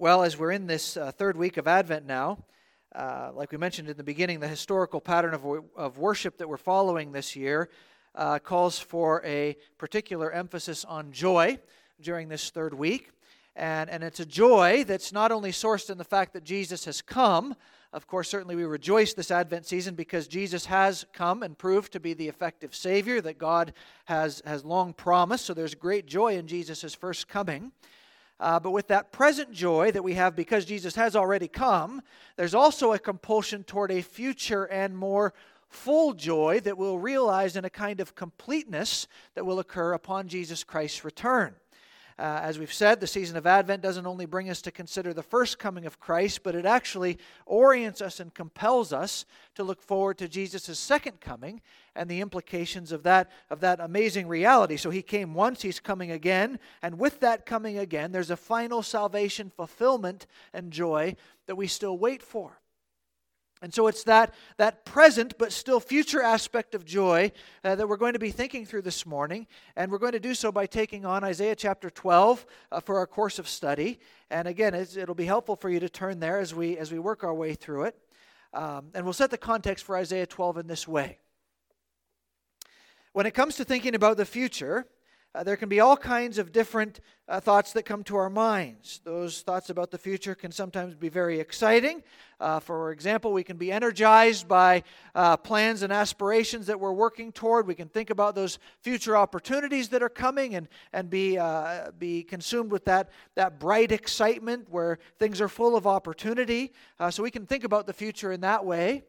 Well, as we're in this uh, third week of Advent now, uh, like we mentioned in the beginning, the historical pattern of, of worship that we're following this year uh, calls for a particular emphasis on joy during this third week. And, and it's a joy that's not only sourced in the fact that Jesus has come. Of course, certainly we rejoice this Advent season because Jesus has come and proved to be the effective Savior that God has, has long promised. So there's great joy in Jesus' first coming. Uh, but with that present joy that we have because Jesus has already come, there's also a compulsion toward a future and more full joy that we'll realize in a kind of completeness that will occur upon Jesus Christ's return. Uh, as we've said, the season of Advent doesn't only bring us to consider the first coming of Christ, but it actually orients us and compels us to look forward to Jesus' second coming and the implications of that, of that amazing reality. So he came once, he's coming again, and with that coming again, there's a final salvation fulfillment and joy that we still wait for. And so it's that, that present but still future aspect of joy uh, that we're going to be thinking through this morning. And we're going to do so by taking on Isaiah chapter 12 uh, for our course of study. And again, it'll be helpful for you to turn there as we, as we work our way through it. Um, and we'll set the context for Isaiah 12 in this way. When it comes to thinking about the future, uh, there can be all kinds of different uh, thoughts that come to our minds. Those thoughts about the future can sometimes be very exciting. Uh, for example, we can be energized by uh, plans and aspirations that we're working toward. We can think about those future opportunities that are coming and, and be, uh, be consumed with that, that bright excitement where things are full of opportunity. Uh, so we can think about the future in that way.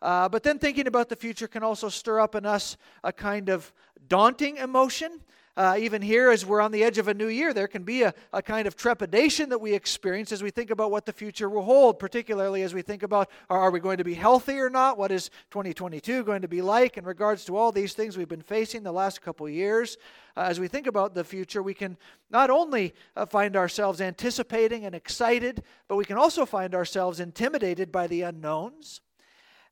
but then thinking about the future can also stir up in us a kind of daunting emotion. Uh, even here, as we're on the edge of a new year, there can be a, a kind of trepidation that we experience as we think about what the future will hold, particularly as we think about are, are we going to be healthy or not? What is 2022 going to be like in regards to all these things we've been facing the last couple years? Uh, as we think about the future, we can not only uh, find ourselves anticipating and excited, but we can also find ourselves intimidated by the unknowns.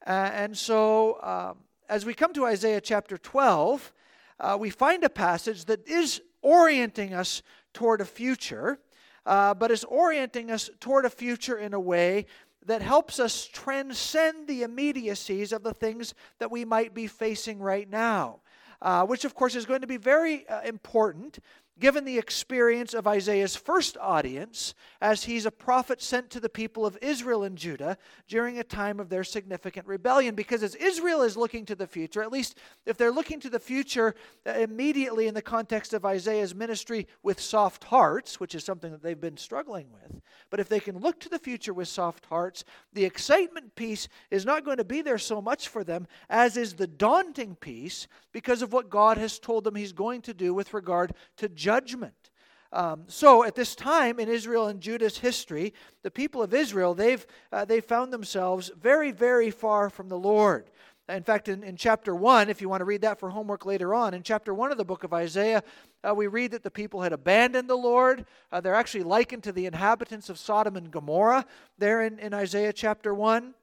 And so, um, as we come to Isaiah chapter 12, uh, we find a passage that is orienting us toward a future, uh, but is orienting us toward a future in a way that helps us transcend the immediacies of the things that we might be facing right now. Uh, which, of course, is going to be very uh, important given the experience of Isaiah's first audience, as he's a prophet sent to the people of Israel and Judah during a time of their significant rebellion. Because as Israel is looking to the future, at least if they're looking to the future uh, immediately in the context of Isaiah's ministry with soft hearts, which is something that they've been struggling with, but if they can look to the future with soft hearts, the excitement piece is not going to be there so much for them as is the daunting piece because of what God has told them he's going to do with regard to judgment. Um, so at this time in Israel and Judah's history, the people of Israel, they've, uh, they found themselves very, very far from the Lord. In fact, in, in chapter 1, if you want to read that for homework later on, in chapter 1 of the book of Isaiah, uh, we read that the people had abandoned the Lord. Uh, they're actually likened to the inhabitants of Sodom and Gomorrah there in, in Isaiah chapter 1.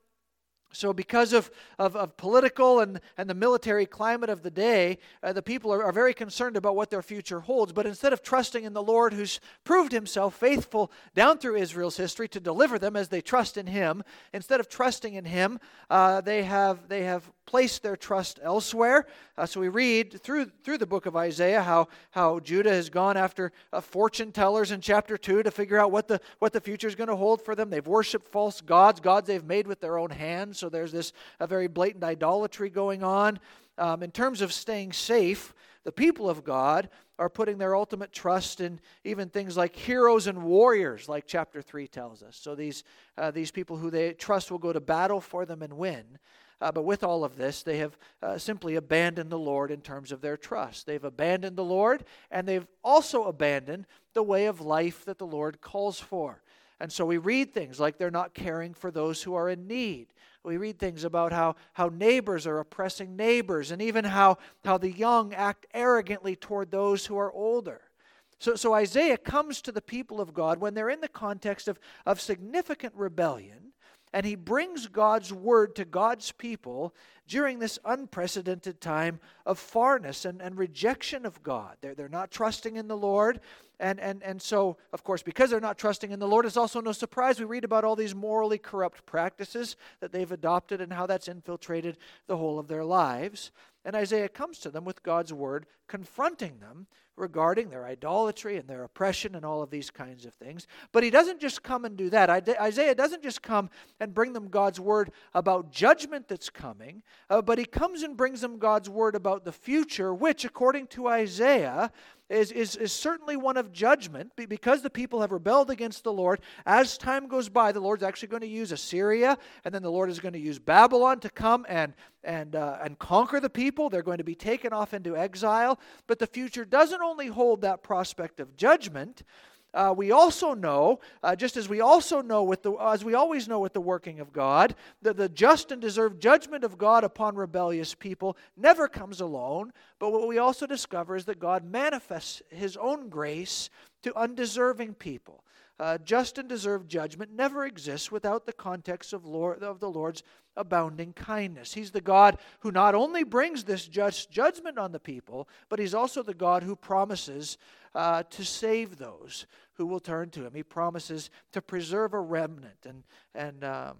So, because of, of, of, political and, and the military climate of the day, uh, the people are, are very concerned about what their future holds. But instead of trusting in the Lord, who's proved himself faithful down through Israel's history to deliver them as they trust in Him, instead of trusting in Him, uh, they, have, they have placed their trust elsewhere. Uh, so we read through, through the book of Isaiah how, how Judah has gone after uh, fortune tellers in chapter 2 to figure out what the, what the future is going to hold for them. They've worshiped false gods, gods they've made with their own hands. So there's this a very blatant idolatry going on. Um, in terms of staying safe, the people of God are putting their ultimate trust in even things like heroes and warriors, like chapter 3 tells us. So these, uh, these people who they trust will go to battle for them and win. Uh, but with all of this, they have uh, simply abandoned the Lord in terms of their trust. They've abandoned the Lord, and they've also abandoned the way of life that the Lord calls for. And so we read things like they're not caring for those who are in need. We read things about how, how neighbors are oppressing neighbors, and even how, how the young act arrogantly toward those who are older. So, so Isaiah comes to the people of God when they're in the context of, of significant rebellion and he brings God's word to God's people during this unprecedented time of farness and, and rejection of God. They're, they're not trusting in the Lord. And, and, and so, of course, because they're not trusting in the Lord, it's also no surprise we read about all these morally corrupt practices that they've adopted and how that's infiltrated the whole of their lives. And Isaiah comes to them with God's word, confronting them regarding their idolatry and their oppression and all of these kinds of things. But he doesn't just come and do that. Isaiah doesn't just come and bring them God's word about judgment that's coming, uh, but he comes and brings them God's word about the future, which, according to Isaiah, is, is, is certainly one of judgment because the people have rebelled against the Lord. As time goes by, the Lord's actually going to use Assyria, and then the Lord is going to use Babylon to come and, and, uh, and conquer the people. They're going to be taken off into exile. But the future doesn't only hold that prospect of judgment, uh, we also know, uh, just as we also know with the, as we always know with the working of God, that the just and deserved judgment of God upon rebellious people never comes alone. But what we also discover is that God manifests His own grace to undeserving people. Uh, just and deserved judgment never exists without the context of, Lord, of the Lord's abounding kindness. He's the God who not only brings this just judgment on the people, but He's also the God who promises uh, to save those who will turn to Him. He promises to preserve a remnant and, and um,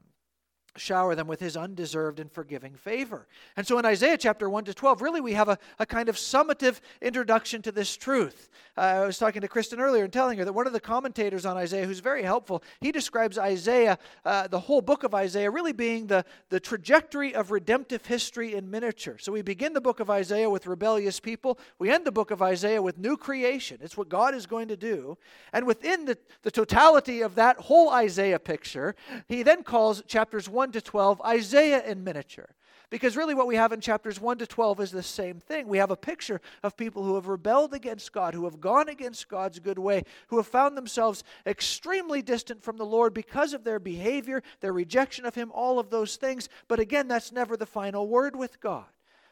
shower them with his undeserved and forgiving favor. And so in Isaiah chapter 1 to 12, really we have a, a kind of summative introduction to this truth. Uh, I was talking to Kristen earlier and telling her that one of the commentators on Isaiah, who's very helpful, he describes Isaiah, uh, the whole book of Isaiah, really being the, the trajectory of redemptive history in miniature. So we begin the book of Isaiah with rebellious people, we end the book of Isaiah with new creation. It's what God is going to do. And within the, the totality of that whole Isaiah picture, he then calls chapters 1 1 to 12, Isaiah in miniature. Because really, what we have in chapters 1 to 12 is the same thing. We have a picture of people who have rebelled against God, who have gone against God's good way, who have found themselves extremely distant from the Lord because of their behavior, their rejection of Him, all of those things. But again, that's never the final word with God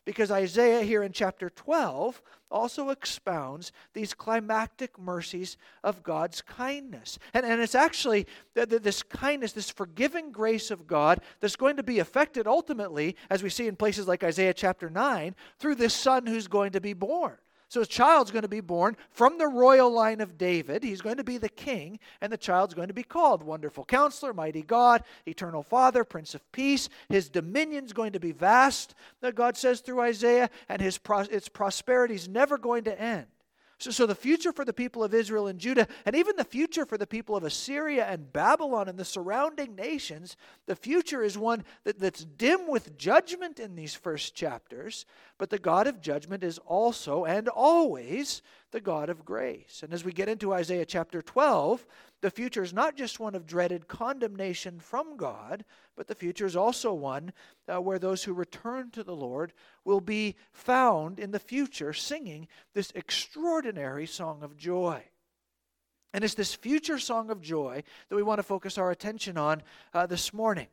because Isaiah here in chapter 12 also expounds these climactic mercies of God's kindness. And, and it's actually this kindness, this forgiving grace of God that's going to be affected ultimately, as we see in places like Isaiah chapter 9, through this son who's going to be born. So a child's going to be born from the royal line of David. He's going to be the king, and the child's going to be called Wonderful Counselor, Mighty God, Eternal Father, Prince of Peace. His dominion's going to be vast, that God says through Isaiah, and his its prosperity is never going to end. So, so the future for the people of Israel and Judah, and even the future for the people of Assyria and Babylon and the surrounding nations, the future is one that, that's dim with judgment in these first chapters, but the God of judgment is also and always the God of grace. And as we get into Isaiah chapter 12, the future is not just one of dreaded condemnation from God, but the future is also one uh, where those who return to the Lord will be found in the future singing this extraordinary song of joy. And it's this future song of joy that we want to focus our attention on uh, this morning.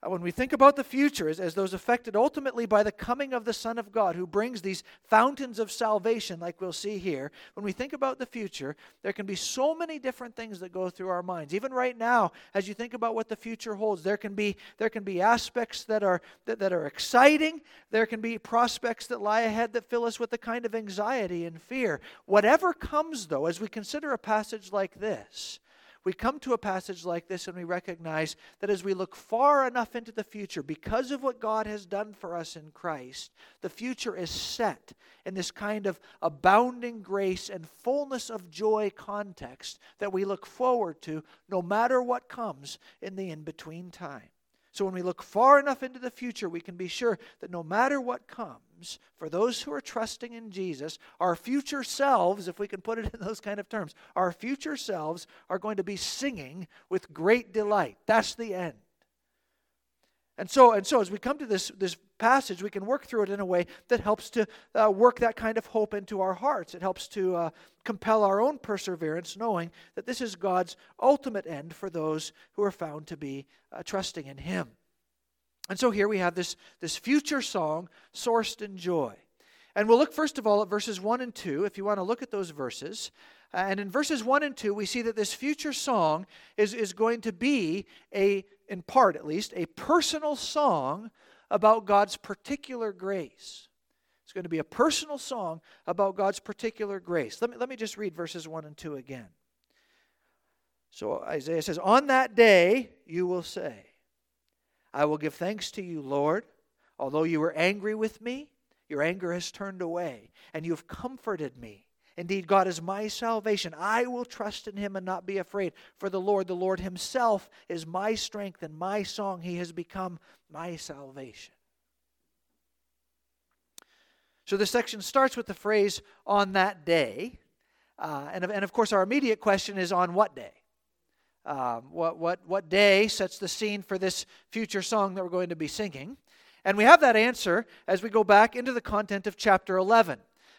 Uh, when we think about the future as, as those affected ultimately by the coming of the Son of God, who brings these fountains of salvation, like we'll see here, when we think about the future, there can be so many different things that go through our minds. Even right now, as you think about what the future holds, there can be, there can be aspects that are, that, that are exciting, there can be prospects that lie ahead that fill us with a kind of anxiety and fear. Whatever comes, though, as we consider a passage like this, we come to a passage like this and we recognize that as we look far enough into the future, because of what God has done for us in Christ, the future is set in this kind of abounding grace and fullness of joy context that we look forward to no matter what comes in the in between time. So when we look far enough into the future, we can be sure that no matter what comes, for those who are trusting in Jesus, our future selves, if we can put it in those kind of terms, our future selves are going to be singing with great delight. That's the end. And so, and so as we come to this, this passage, we can work through it in a way that helps to uh, work that kind of hope into our hearts. It helps to uh, compel our own perseverance, knowing that this is God's ultimate end for those who are found to be uh, trusting in Him. And so here we have this, this future song sourced in joy. And we'll look first of all at verses 1 and 2, if you want to look at those verses. And in verses 1 and 2, we see that this future song is, is going to be a in part at least, a personal song about God's particular grace. It's going to be a personal song about God's particular grace. Let me, let me just read verses 1 and 2 again. So Isaiah says, On that day you will say, I will give thanks to you, Lord. Although you were angry with me, your anger has turned away, and you have comforted me. Indeed, God is my salvation. I will trust in him and not be afraid. For the Lord, the Lord himself, is my strength and my song. He has become my salvation. So this section starts with the phrase, on that day. Uh, and, and of course, our immediate question is, on what day? Um, what, what, what day sets the scene for this future song that we're going to be singing? And we have that answer as we go back into the content of chapter 11.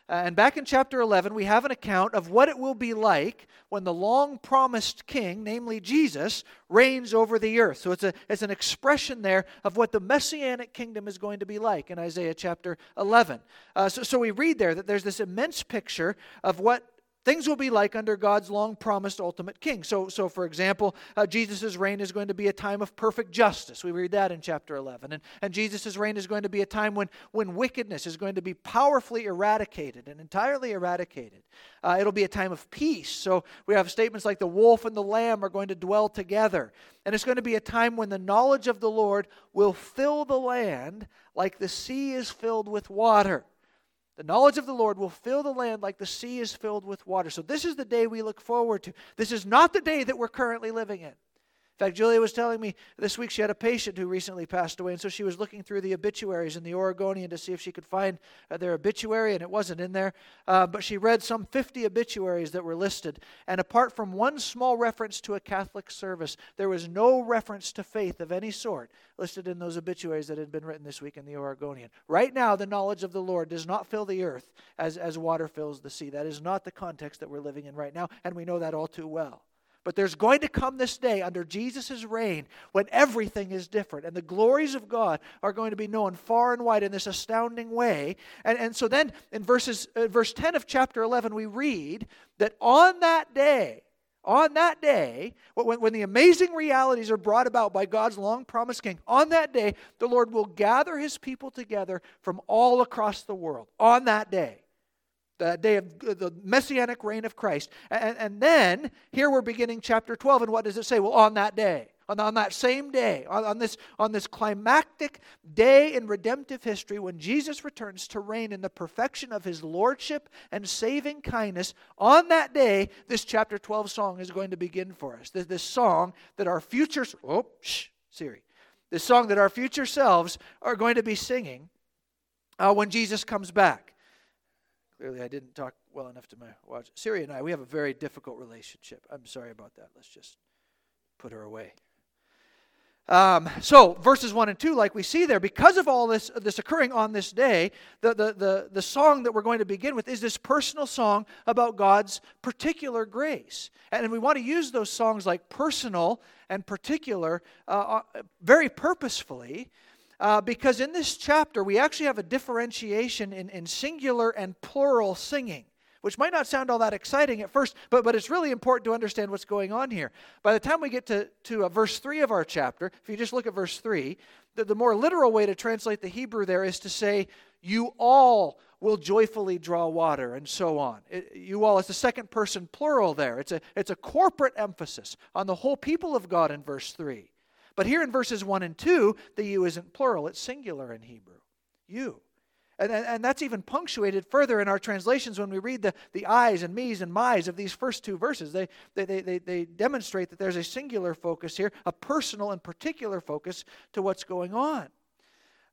Uh, and back in chapter 11, we have an account of what it will be like when the long promised king, namely Jesus, reigns over the earth. So it's, a, it's an expression there of what the messianic kingdom is going to be like in Isaiah chapter 11. Uh, so, so we read there that there's this immense picture of what things will be like under God's long promised ultimate king. So, so for example, uh, Jesus' reign is going to be a time of perfect justice. We read that in chapter 11. And, and Jesus' reign is going to be a time when, when wickedness is going to be powerfully eradicated and entirely eradicated. Uh, it'll be a time of peace. So we have statements like the wolf and the lamb are going to dwell together. And it's going to be a time when the knowledge of the Lord will fill the land like the sea is filled with water. The knowledge of the Lord will fill the land like the sea is filled with water. So, this is the day we look forward to. This is not the day that we're currently living in. In fact, Julia was telling me this week she had a patient who recently passed away, and so she was looking through the obituaries in the Oregonian to see if she could find uh, their obituary, and it wasn't in there. Uh, but she read some 50 obituaries that were listed, and apart from one small reference to a Catholic service, there was no reference to faith of any sort listed in those obituaries that had been written this week in the Oregonian. Right now, the knowledge of the Lord does not fill the earth as, as water fills the sea. That is not the context that we're living in right now, and we know that all too well. But there's going to come this day under Jesus' reign when everything is different and the glories of God are going to be known far and wide in this astounding way. And, and so then in verses, uh, verse 10 of chapter 11, we read that on that day, on that day, when, when the amazing realities are brought about by God's long promised king, on that day, the Lord will gather his people together from all across the world. On that day the day of the messianic reign of Christ. And, and then here we're beginning chapter 12, and what does it say? Well, on that day, on, on that same day, on, on, this, on this climactic day in redemptive history when Jesus returns to reign in the perfection of his lordship and saving kindness, on that day, this chapter 12 song is going to begin for us. This, this song that our future, oh, shh, Siri. This song that our future selves are going to be singing uh, when Jesus comes back. Clearly, I didn't talk well enough to my watch. Siri and I, we have a very difficult relationship. I'm sorry about that. Let's just put her away. Um, so, verses 1 and 2, like we see there, because of all this, this occurring on this day, the, the, the, the song that we're going to begin with is this personal song about God's particular grace. And we want to use those songs like personal and particular uh, uh very purposefully uh, because in this chapter we actually have a differentiation in, in singular and plural singing which might not sound all that exciting at first, but, but it's really important to understand what's going on here. By the time we get to, to uh, verse 3 of our chapter, if you just look at verse 3, the, the more literal way to translate the Hebrew there is to say, You all will joyfully draw water, and so on. It, you all, it's a second person plural there. It's a, it's a corporate emphasis on the whole people of God in verse 3. But here in verses 1 and 2, the you isn't plural, it's singular in Hebrew. You. And, and, that's even punctuated further in our translations when we read the, the I's and me's and my's of these first two verses. They, they, they, they, they demonstrate that there's a singular focus here, a personal and particular focus to what's going on.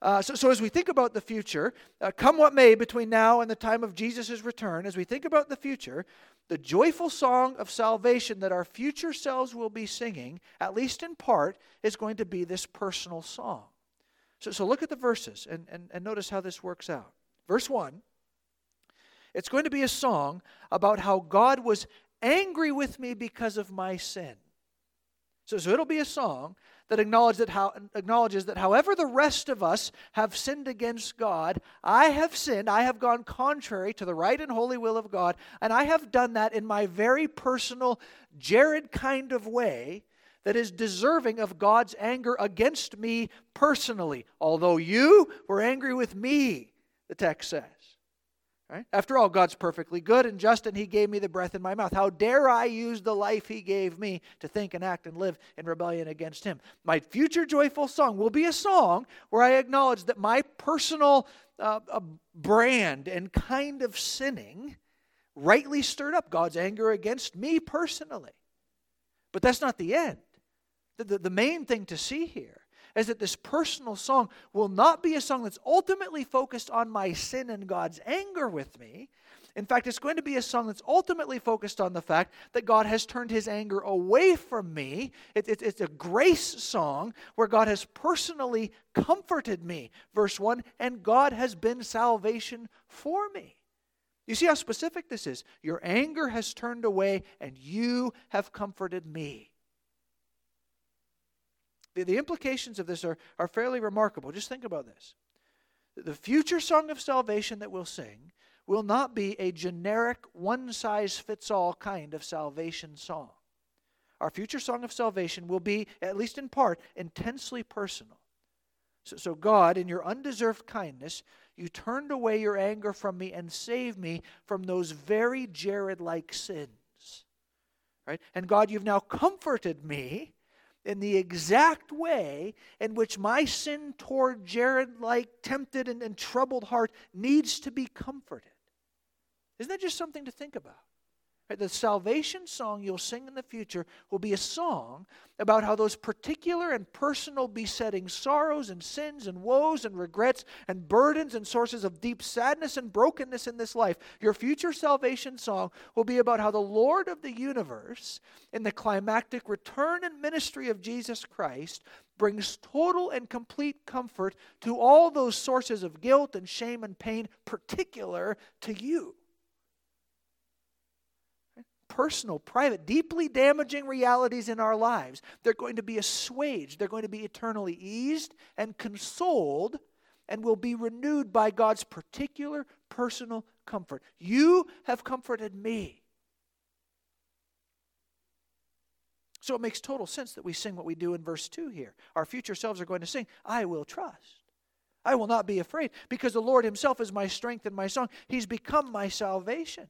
Uh, so, so, as we think about the future, uh, come what may between now and the time of Jesus' return, as we think about the future, the joyful song of salvation that our future selves will be singing, at least in part, is going to be this personal song. So, so look at the verses and, and, and notice how this works out. Verse 1 it's going to be a song about how God was angry with me because of my sin. So, so it'll be a song that acknowledge that how, acknowledges that however the rest of us have sinned against God, I have sinned, I have gone contrary to the right and holy will of God, and I have done that in my very personal, Jared kind of way that is deserving of God's anger against me personally. Although you were angry with me, the text says. Right? After all, God's perfectly good and just, and He gave me the breath in my mouth. How dare I use the life He gave me to think and act and live in rebellion against Him? My future joyful song will be a song where I acknowledge that my personal uh, uh, brand and kind of sinning rightly stirred up God's anger against me personally. But that's not the end. The, the, the main thing to see here is that this personal song will not be a song that's ultimately focused on my sin and God's anger with me. In fact, it's going to be a song that's ultimately focused on the fact that God has turned his anger away from me. It, it, it's a grace song where God has personally comforted me. Verse 1 and God has been salvation for me. You see how specific this is? Your anger has turned away, and you have comforted me. The, the implications of this are, are fairly remarkable. Just think about this. The future song of salvation that we'll sing will not be a generic, one size fits all kind of salvation song. Our future song of salvation will be, at least in part, intensely personal. So, so, God, in your undeserved kindness, you turned away your anger from me and saved me from those very Jared like sins. Right? And God, you've now comforted me in the exact way in which my sin toward Jared like tempted and, and troubled heart needs to be comforted. Isn't that just something to think about? The salvation song you'll sing in the future will be a song about how those particular and personal besetting sorrows and sins and woes and regrets and burdens and sources of deep sadness and brokenness in this life, your future salvation song will be about how the Lord of the universe, in the climactic return and ministry of Jesus Christ, brings total and complete comfort to all those sources of guilt and shame and pain, particular to you personal, private, deeply damaging realities in our lives, they're going to be assuaged. They're going to be eternally eased and consoled and will be renewed by God's particular personal comfort. You have comforted me. So it makes total sense that we sing what we do in verse 2 here. Our future selves are going to sing, I will trust. I will not be afraid because the Lord Himself is my strength and my song. He's become my salvation.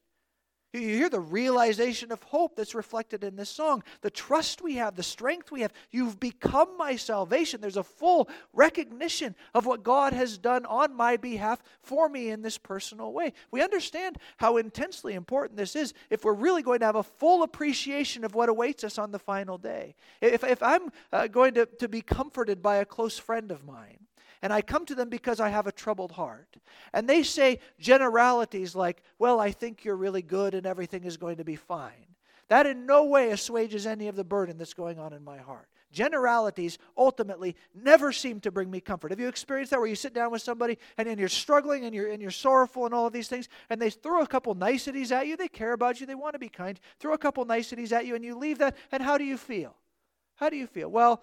You hear the realization of hope that's reflected in this song, the trust we have, the strength we have. You've become my salvation. There's a full recognition of what God has done on my behalf for me in this personal way. We understand how intensely important this is if we're really going to have a full appreciation of what awaits us on the final day. If, if I'm uh, going to, to be comforted by a close friend of mine, and I come to them because I have a troubled heart. And they say generalities like, Well, I think you're really good and everything is going to be fine. That in no way assuages any of the burden that's going on in my heart. Generalities ultimately never seem to bring me comfort. Have you experienced that where you sit down with somebody and, and you're struggling and you're, and you're sorrowful and all of these things, and they throw a couple niceties at you? They care about you, they want to be kind. Throw a couple niceties at you, and you leave that, and how do you feel? How do you feel? Well,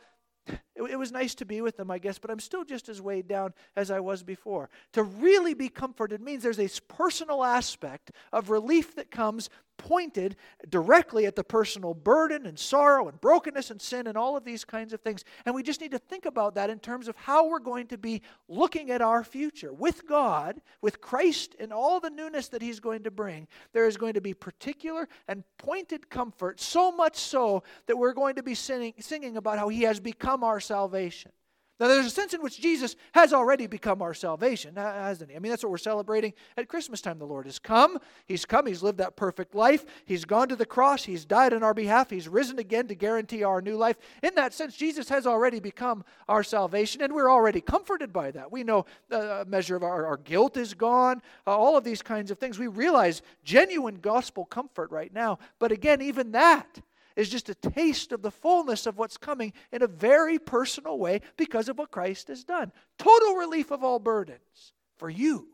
it, it, was nice to be with them, I guess, but I'm still just as weighed down as I was before. To really be comforted means there's a personal aspect of relief that comes pointed directly at the personal burden and sorrow and brokenness and sin and all of these kinds of things. And we just need to think about that in terms of how we're going to be looking at our future. With God, with Christ and all the newness that He's going to bring, there is going to be particular and pointed comfort, so much so that we're going to be singing, singing about how He has become our salvation. Now, there's a sense in which Jesus has already become our salvation, hasn't he? I mean, that's what we're celebrating at Christmas time. The Lord has come. He's come. He's lived that perfect life. He's gone to the cross. He's died on our behalf. He's risen again to guarantee our new life. In that sense, Jesus has already become our salvation, and we're already comforted by that. We know a measure of our, our guilt is gone, uh, all of these kinds of things. We realize genuine gospel comfort right now. But again, even that is just a taste of the fullness of what's coming in a very personal way because of what Christ has done. Total relief of all burdens for you.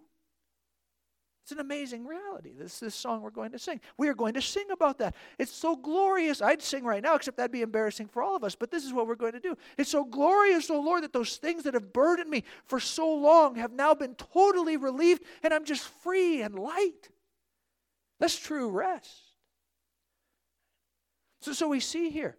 It's an amazing reality. This is this song we're going to sing. We are going to sing about that. It's so glorious. I'd sing right now, except that'd be embarrassing for all of us. But this is what we're going to do. It's so glorious, oh Lord, that those things that have burdened me for so long have now been totally relieved, and I'm just free and light. That's true rest. So, so we see here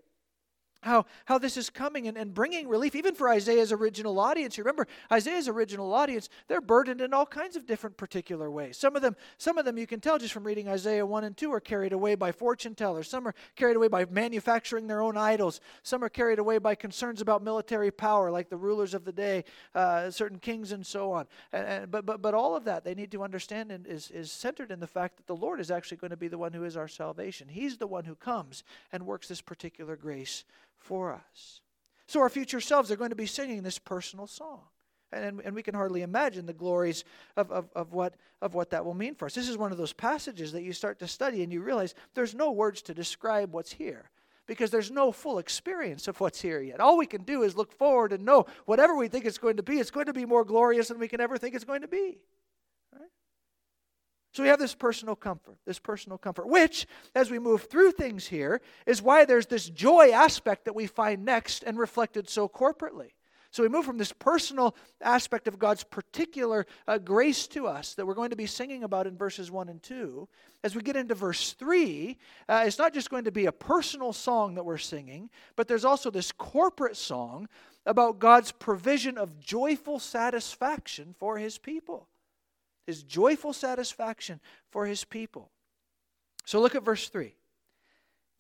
how, how this is coming and, and bringing relief, even for Isaiah's original audience. You remember, Isaiah's original audience, they're burdened in all kinds of different particular ways. Some of them, some of them you can tell just from reading Isaiah 1 and 2 are carried away by fortune tellers. Some are carried away by manufacturing their own idols. Some are carried away by concerns about military power, like the rulers of the day, uh, certain kings and so on. And, and, but, but, but all of that they need to understand and is, is centered in the fact that the Lord is actually going to be the one who is our salvation. He's the one who comes and works this particular grace for us. So our future selves are going to be singing this personal song. And, and we can hardly imagine the glories of, of, of, what, of what that will mean for us. This is one of those passages that you start to study and you realize there's no words to describe what's here because there's no full experience of what's here yet. All we can do is look forward and know whatever we think it's going to be, it's going to be more glorious than we can ever think it's going to be. So we have this personal comfort, this personal comfort, which, as we move through things here, is why there's this joy aspect that we find next and reflected so corporately. So we move from this personal aspect of God's particular uh, grace to us that we're going to be singing about in verses 1 and 2. As we get into verse 3, uh, it's not just going to be a personal song that we're singing, but there's also this corporate song about God's provision of joyful satisfaction for his people his joyful satisfaction for his people. So look at verse 3.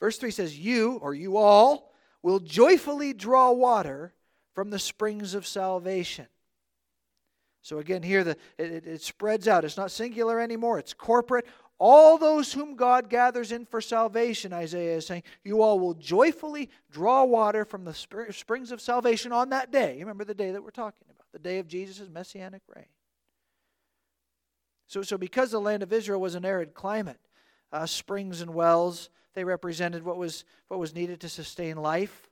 Verse 3 says, You, or you all, will joyfully draw water from the springs of salvation. So again, here the, it, it, spreads out. It's not singular anymore, it's corporate. All those whom God gathers in for salvation, Isaiah is saying, you all will joyfully draw water from the springs of salvation on that day. You remember the day that we're talking about, the day of Jesus' messianic reign. So, so because the land of Israel was an arid climate, uh, springs and wells, they represented what was, what was needed to sustain life.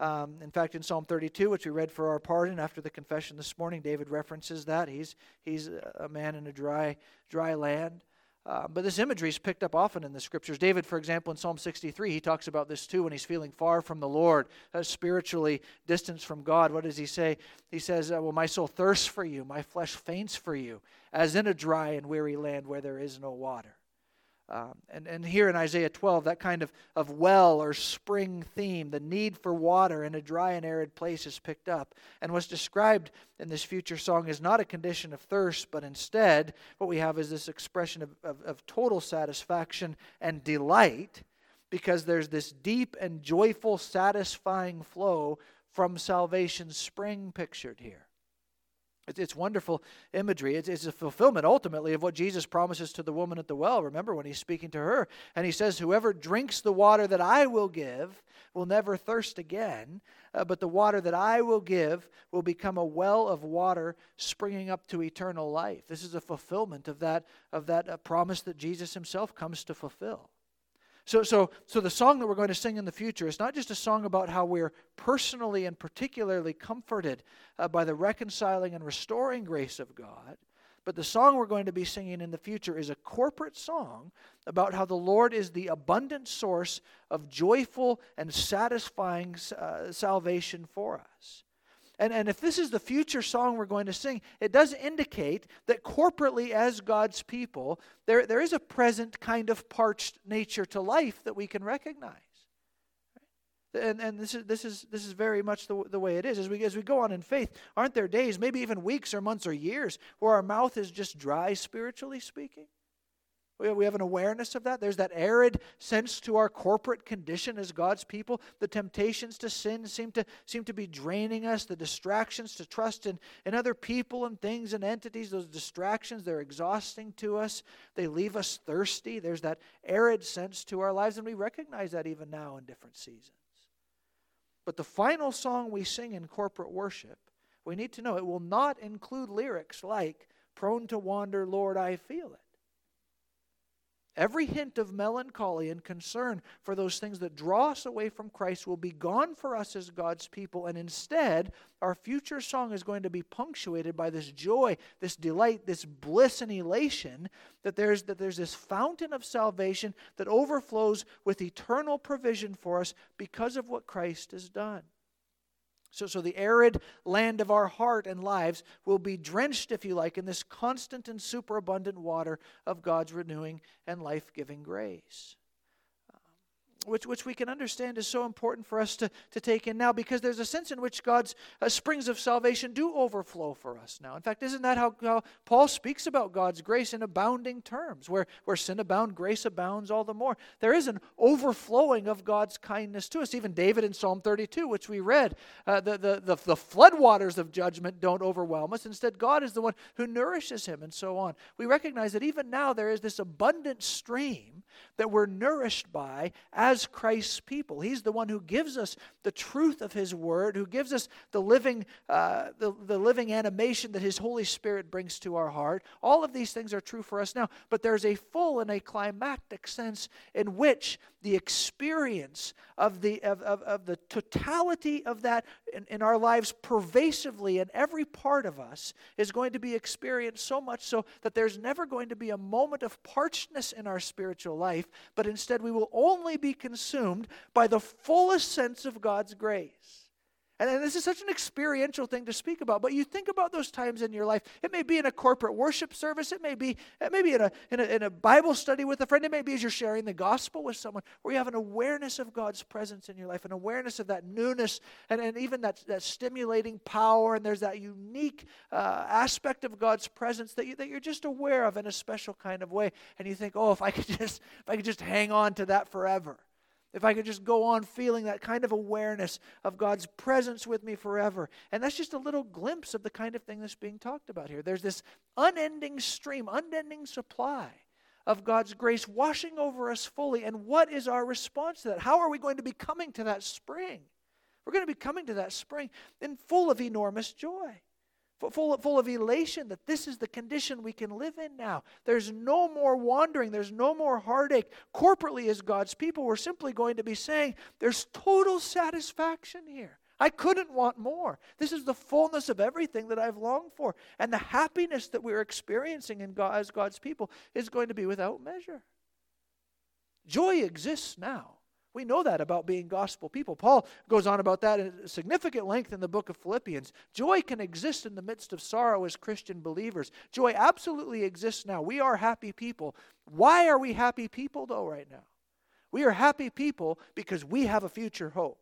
Um, in fact, in Psalm 32, which we read for our pardon after the confession this morning, David references that. He's, he's a man in a dry, dry land. Uh, but this imagery is picked up often in the scriptures. David, for example, in Psalm 63, he talks about this too when he's feeling far from the Lord, uh, spiritually distanced from God. What does he say? He says, uh, Well, my soul thirsts for you, my flesh faints for you, as in a dry and weary land where there is no water. Um, and, and here in Isaiah 12, that kind of, of well or spring theme, the need for water in a dry and arid place is picked up. And what's described in this future song is not a condition of thirst, but instead, what we have is this expression of, of, of total satisfaction and delight because there's this deep and joyful, satisfying flow from salvation's spring pictured here. It's wonderful imagery. It's, it's a fulfillment ultimately of what Jesus promises to the woman at the well. Remember when he's speaking to her and he says, Whoever drinks the water that I will give will never thirst again, uh, but the water that I will give will become a well of water springing up to eternal life. This is a fulfillment of that, of that uh, promise that Jesus himself comes to fulfill. So, so, so the song that we're going to sing in the future is not just a song about how we're personally and particularly comforted uh, by the reconciling and restoring grace of God, but the song we're going to be singing in the future is a corporate song about how the Lord is the abundant source of joyful and satisfying uh, salvation for us. And, and if this is the future song we're going to sing, it does indicate that corporately, as God's people, there, there is a present kind of parched nature to life that we can recognize. And, and this, is, this, is, this is very much the, the way it is. As we, as we go on in faith, aren't there days, maybe even weeks or months or years, where our mouth is just dry, spiritually speaking? We have an awareness of that. There's that arid sense to our corporate condition as God's people. The temptations to sin seem to, seem to be draining us. The distractions to trust in, in other people and things and entities, those distractions, they're exhausting to us. They leave us thirsty. There's that arid sense to our lives, and we recognize that even now in different seasons. But the final song we sing in corporate worship, we need to know it will not include lyrics like, Prone to wander, Lord, I feel it. Every hint of melancholy and concern for those things that draw us away from Christ will be gone for us as God's people, and instead, our future song is going to be punctuated by this joy, this delight, this bliss and elation that there's, that there's this fountain of salvation that overflows with eternal provision for us because of what Christ has done. So, so the arid land of our heart and lives will be drenched, if you like, in this constant and superabundant water of God's renewing and life giving grace. Which, which we can understand is so important for us to, to take in now because there's a sense in which God's uh, springs of salvation do overflow for us now. In fact, isn't that how, how Paul speaks about God's grace in abounding terms? Where, where sin abounds, grace abounds all the more. There is an overflowing of God's kindness to us. Even David in Psalm 32, which we read, uh, the, the, the, the floodwaters of judgment don't overwhelm us. Instead, God is the one who nourishes him and so on. We recognize that even now there is this abundant stream that we're nourished by as Christ's people. He's the one who gives us the truth of His Word, who gives us the living, uh, the, the living animation that His Holy Spirit brings to our heart. All of these things are true for us now, but there's a full and a climactic sense in which the experience of the, of, of, of the totality of that in, in our lives pervasively in every part of us is going to be experienced so much so that there's never going to be a moment of parchedness in our spiritual life, but instead we will only be consumed by the fullest sense of God's grace. And this is such an experiential thing to speak about. But you think about those times in your life. It may be in a corporate worship service. It may be, it may be in, a, in, a, in a Bible study with a friend. It may be as you're sharing the gospel with someone where you have an awareness of God's presence in your life, an awareness of that newness, and, and even that, that stimulating power. And there's that unique uh, aspect of God's presence that, you, that you're just aware of in a special kind of way. And you think, oh, if I could just, if I could just hang on to that forever. If I could just go on feeling that kind of awareness of God's presence with me forever. And that's just a little glimpse of the kind of thing that's being talked about here. There's this unending stream, unending supply of God's grace washing over us fully. And what is our response to that? How are we going to be coming to that spring? We're going to be coming to that spring in full of enormous joy full of, full of elation that this is the condition we can live in now. There's no more wandering, there's no more heartache. Corporately, as God's people, we're simply going to be saying, There's total satisfaction here. I couldn't want more. This is the fullness of everything that I've longed for. And the happiness that we're experiencing in God, as God's people is going to be without measure. Joy exists now. We know that about being gospel people. Paul goes on about that at significant length in the book of Philippians. Joy can exist in the midst of sorrow as Christian believers. Joy absolutely exists now. We are happy people. Why are we happy people, though, right now? We are happy people because we have a future hope.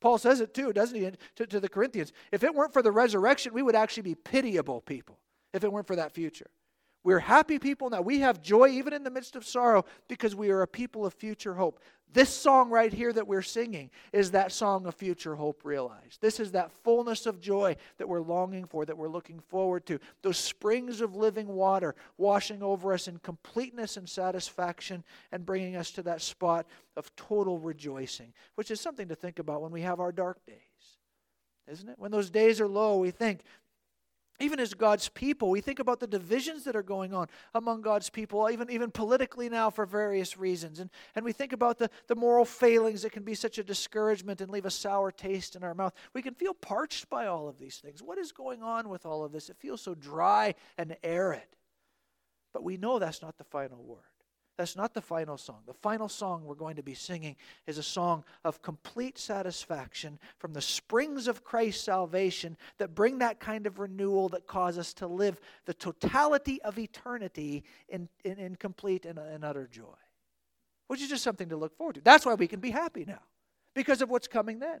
Paul says it too, doesn't he, to, to the Corinthians? If it weren't for the resurrection, we would actually be pitiable people if it weren't for that future. We're happy people now. We have joy even in the midst of sorrow because we are a people of future hope. This song right here that we're singing is that song of future hope realized. This is that fullness of joy that we're longing for, that we're looking forward to. Those springs of living water washing over us in completeness and satisfaction and bringing us to that spot of total rejoicing, which is something to think about when we have our dark days. Isn't it? When those days are low, we think, even as God's people, we think about the divisions that are going on among God's people, even, even politically now for various reasons. And, and we think about the, the moral failings that can be such a discouragement and leave a sour taste in our mouth. We can feel parched by all of these things. What is going on with all of this? It feels so dry and arid. But we know that's not the final word. That's not the final song. The final song we're going to be singing is a song of complete satisfaction from the springs of Christ's salvation that bring that kind of renewal that cause us to live the totality of eternity in, in, in complete and, and utter joy. Which is just something to look forward to. That's why we can be happy now, because of what's coming then.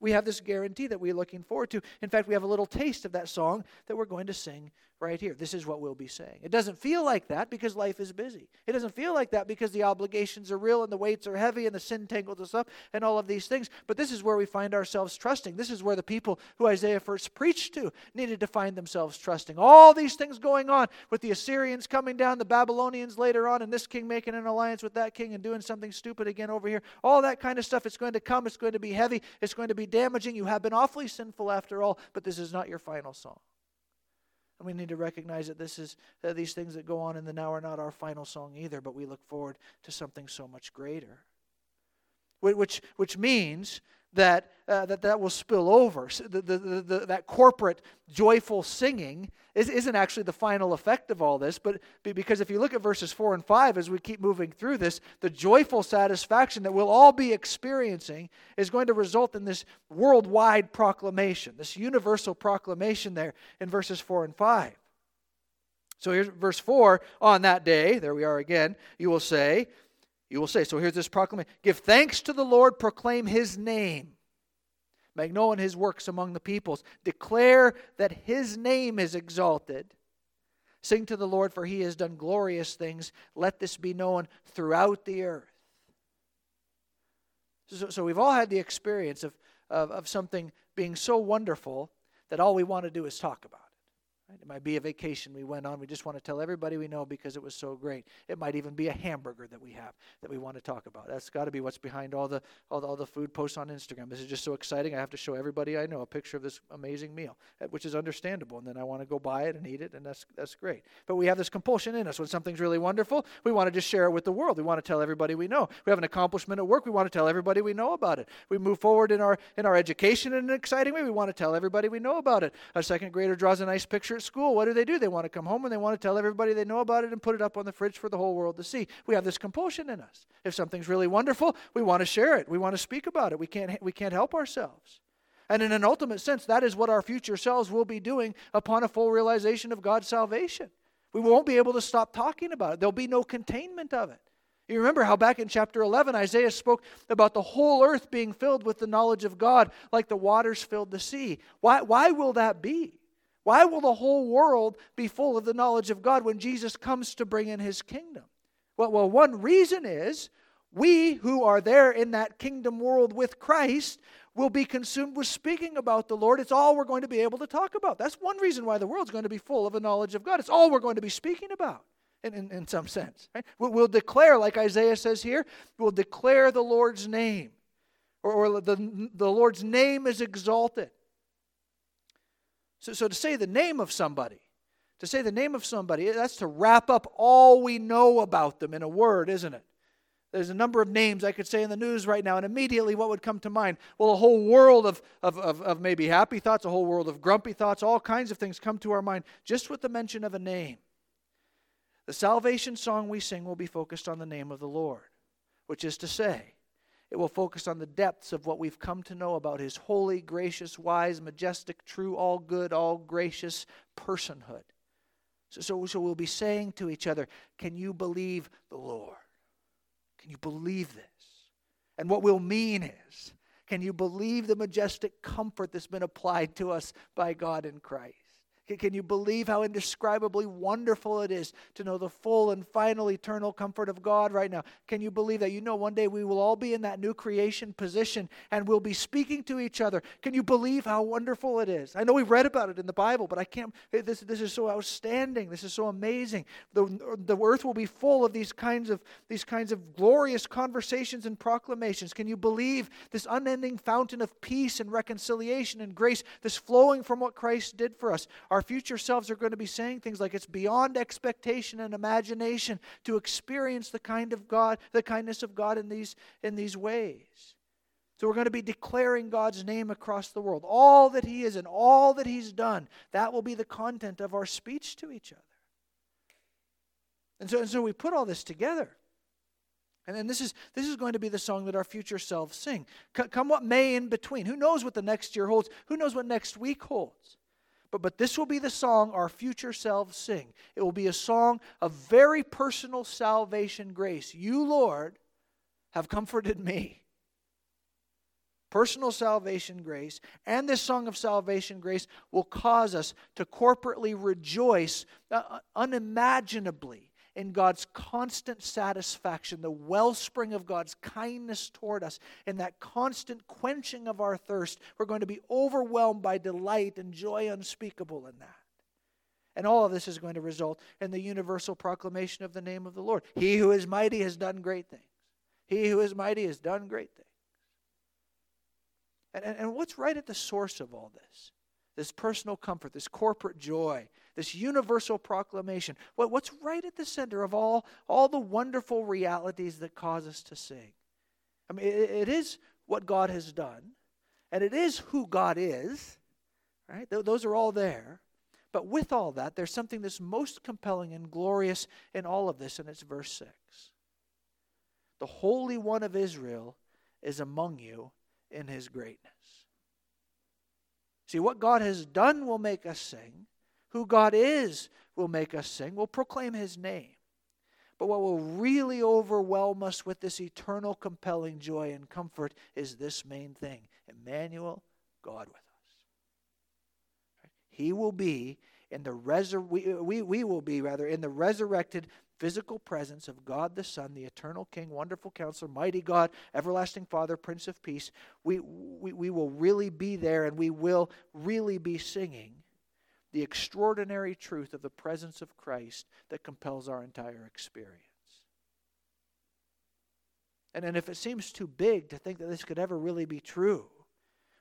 We have this guarantee that we're looking forward to. In fact, we have a little taste of that song that we're going to sing right here. This is what we'll be saying. It doesn't feel like that because life is busy. It doesn't feel like that because the obligations are real and the weights are heavy and the sin tangles us up and all of these things. But this is where we find ourselves trusting. This is where the people who Isaiah first preached to needed to find themselves trusting. All these things going on with the Assyrians coming down, the Babylonians later on, and this king making an alliance with that king and doing something stupid again over here. All that kind of stuff. It's going to come. It's going to be heavy. It's going to be damaging. You have been awfully sinful after all, but this is not your final song. And we need to recognize that this is uh, these things that go on in the now are not our final song either, but we look forward to something so much greater. Which, which means that, uh, that that will spill over. So the, the, the, that corporate joyful singing is, isn't actually the final effect of all this, but because if you look at verses 4 and 5 as we keep moving through this, the joyful satisfaction that we'll all be experiencing is going to result in this worldwide proclamation, this universal proclamation there in verses 4 and 5. So here's verse 4 On that day, there we are again, you will say, You will say, so here's this proclamation Give thanks to the Lord, proclaim his name. Make known his works among the peoples. Declare that his name is exalted. Sing to the Lord, for he has done glorious things. Let this be known throughout the earth. So, so we've all had the experience of, of, of something being so wonderful that all we want to do is talk about. Right? It might be a vacation we went on. We just want to tell everybody we know because it was so great. It might even be a hamburger that we have that we want to talk about. That's got to be what's behind all the, all the all the food posts on Instagram. This is just so exciting. I have to show everybody I know a picture of this amazing meal, eh, which is understandable. And then I want to go buy it and eat it, and that's that's great. But we have this compulsion in us when something's really wonderful. We want to just share it with the world. We want to tell everybody we know. We have an accomplishment at work. We want to tell everybody we know about it. We move forward in our in our education in an exciting way. We want to tell everybody we know about it. A second grader draws a nice picture at school. What do they do? They want to come home and they want to tell everybody they know about it and put it up on the fridge for the whole world to see. We have this compulsion in us. If something's really wonderful, we want to share it. We want to speak about it. We can't, we can't help ourselves. And in an ultimate sense, that is what our future selves will be doing upon a full realization of God's salvation. We won't be able to stop talking about it, there'll be no containment of it. You remember how back in chapter 11, Isaiah spoke about the whole earth being filled with the knowledge of God like the waters filled the sea. Why, why will that be? Why will the whole world be full of the knowledge of God when Jesus comes to bring in his kingdom? Well, well, one reason is we who are there in that kingdom world with Christ will be consumed with speaking about the Lord. It's all we're going to be able to talk about. That's one reason why the world's going to be full of a knowledge of God. It's all we're going to be speaking about. In, in, in some sense. Right? We'll, declare, like Isaiah says here, we'll declare the Lord's name, or, or the, the Lord's name is exalted. So, so to say the name of somebody, to say the name of somebody, that's to wrap up all we know about them in a word, isn't it? There's a number of names I could say in the news right now, and immediately what would come to mind? Well, a whole world of, of, of, of, maybe happy thoughts, a whole world of grumpy thoughts, all kinds of things come to our mind just with the mention of a name. The salvation song we sing will be focused on the name of the Lord, which is to say, it will focus on the depths of what we've come to know about his holy, gracious, wise, majestic, true, all good, all gracious personhood. So, so, so we'll be saying to each other, Can you believe the Lord? Can you believe this? And what we'll mean is, Can you believe the majestic comfort that's been applied to us by God in Christ? Can you believe how indescribably wonderful it is to know the full and final eternal comfort of God right now? Can you believe that? You know, one day we will all be in that new creation position and we'll be speaking to each other. Can you believe how wonderful it is? I know we've read about it in the Bible, but I can't. Eh, this, this is so outstanding. This is so amazing. The, the earth will be full of these kinds of, these kinds of glorious conversations and proclamations. Can you believe this unending fountain of peace and reconciliation and grace, this flowing from what Christ did for us? Our future selves are going to be saying things like it's beyond expectation and imagination to experience the kind of God, the kindness of God in these in these ways. So we're going to be declaring God's name across the world. All that he is and all that he's done, that will be the content of our speech to each other. And so, and so we put all this together. And then this is, this is going to be the song that our future selves sing. C- come what may in between. Who knows what the next year holds? Who knows what next week holds? But, but this will be the song our future selves sing. It will be a song of very personal salvation grace. You, Lord, have comforted me. Personal salvation grace and this song of salvation grace will cause us to corporately rejoice uh, unimaginably in God's constant satisfaction, the wellspring of God's kindness toward us, in that constant quenching of our thirst, we're going to be overwhelmed by delight and joy unspeakable in that. And all of this is going to result in the universal proclamation of the name of the Lord. He who is mighty has done great things. He who is mighty has done great things. And, and, and what's right at the source of all this? This personal comfort, this corporate joy, this universal proclamation. What, what's right at the center of all, all the wonderful realities that cause us to sing? I mean, it, it is what God has done, and it is who God is, right? Th- those are all there. But with all that, there's something that's most compelling and glorious in all of this, and it's verse 6. The Holy One of Israel is among you in his greatness. See, what God has done will make us sing, who God is will make us sing. We'll proclaim his name. But what will really overwhelm us with this eternal, compelling joy and comfort is this main thing Emmanuel, God with us. He will be in the resur- we, we, we will be rather in the resurrected physical presence of God the Son, the eternal King, wonderful counselor, mighty God, everlasting Father, Prince of Peace. We, we, we will really be there and we will really be singing the extraordinary truth of the presence of Christ that compels our entire experience. And, and if it seems too big to think that this could ever really be true,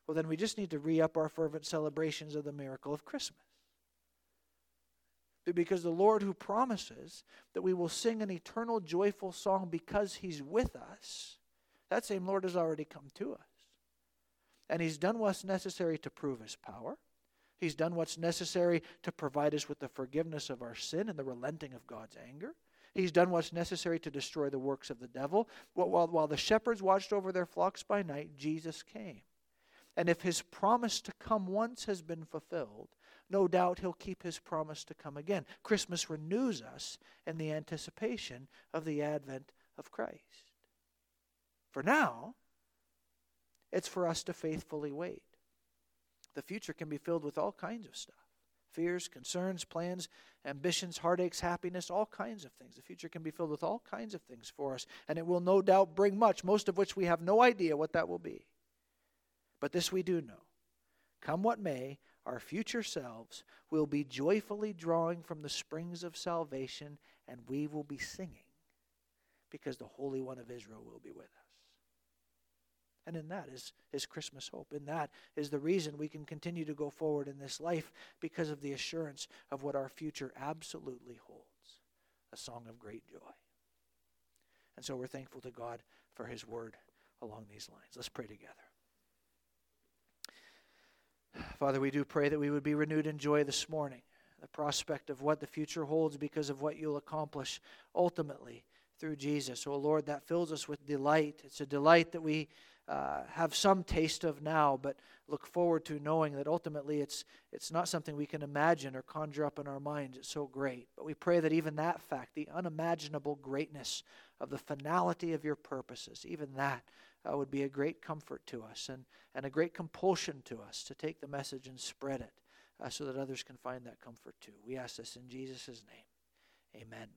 well, then we just need to re up our fervent celebrations of the miracle of Christmas. Because the Lord who promises that we will sing an eternal, joyful song because He's with us, that same Lord has already come to us. And He's done what's necessary to prove His power. He's done what's necessary to provide us with the forgiveness of our sin and the relenting of God's anger. He's done what's necessary to destroy the works of the devil. While, while the shepherds watched over their flocks by night, Jesus came. And if his promise to come once has been fulfilled, no doubt he'll keep his promise to come again. Christmas renews us in the anticipation of the advent of Christ. For now, it's for us to faithfully wait. The future can be filled with all kinds of stuff fears, concerns, plans, ambitions, heartaches, happiness, all kinds of things. The future can be filled with all kinds of things for us, and it will no doubt bring much, most of which we have no idea what that will be. But this we do know come what may, our future selves will be joyfully drawing from the springs of salvation, and we will be singing because the Holy One of Israel will be with us. And in that is, is Christmas hope. In that is the reason we can continue to go forward in this life because of the assurance of what our future absolutely holds a song of great joy. And so we're thankful to God for His word along these lines. Let's pray together. Father, we do pray that we would be renewed in joy this morning. The prospect of what the future holds because of what you'll accomplish ultimately through Jesus. Oh Lord, that fills us with delight. It's a delight that we uh, have some taste of now, but look forward to knowing that ultimately it's, it's not something we can imagine or conjure up in our minds. It's so great. But we pray that even that fact, the unimaginable greatness of the finality of your purposes, even that uh, would be a great comfort to us and, and a great compulsion to us to take the message and spread it uh, so that others can find that comfort too. We ask this in Jesus' name. Amen.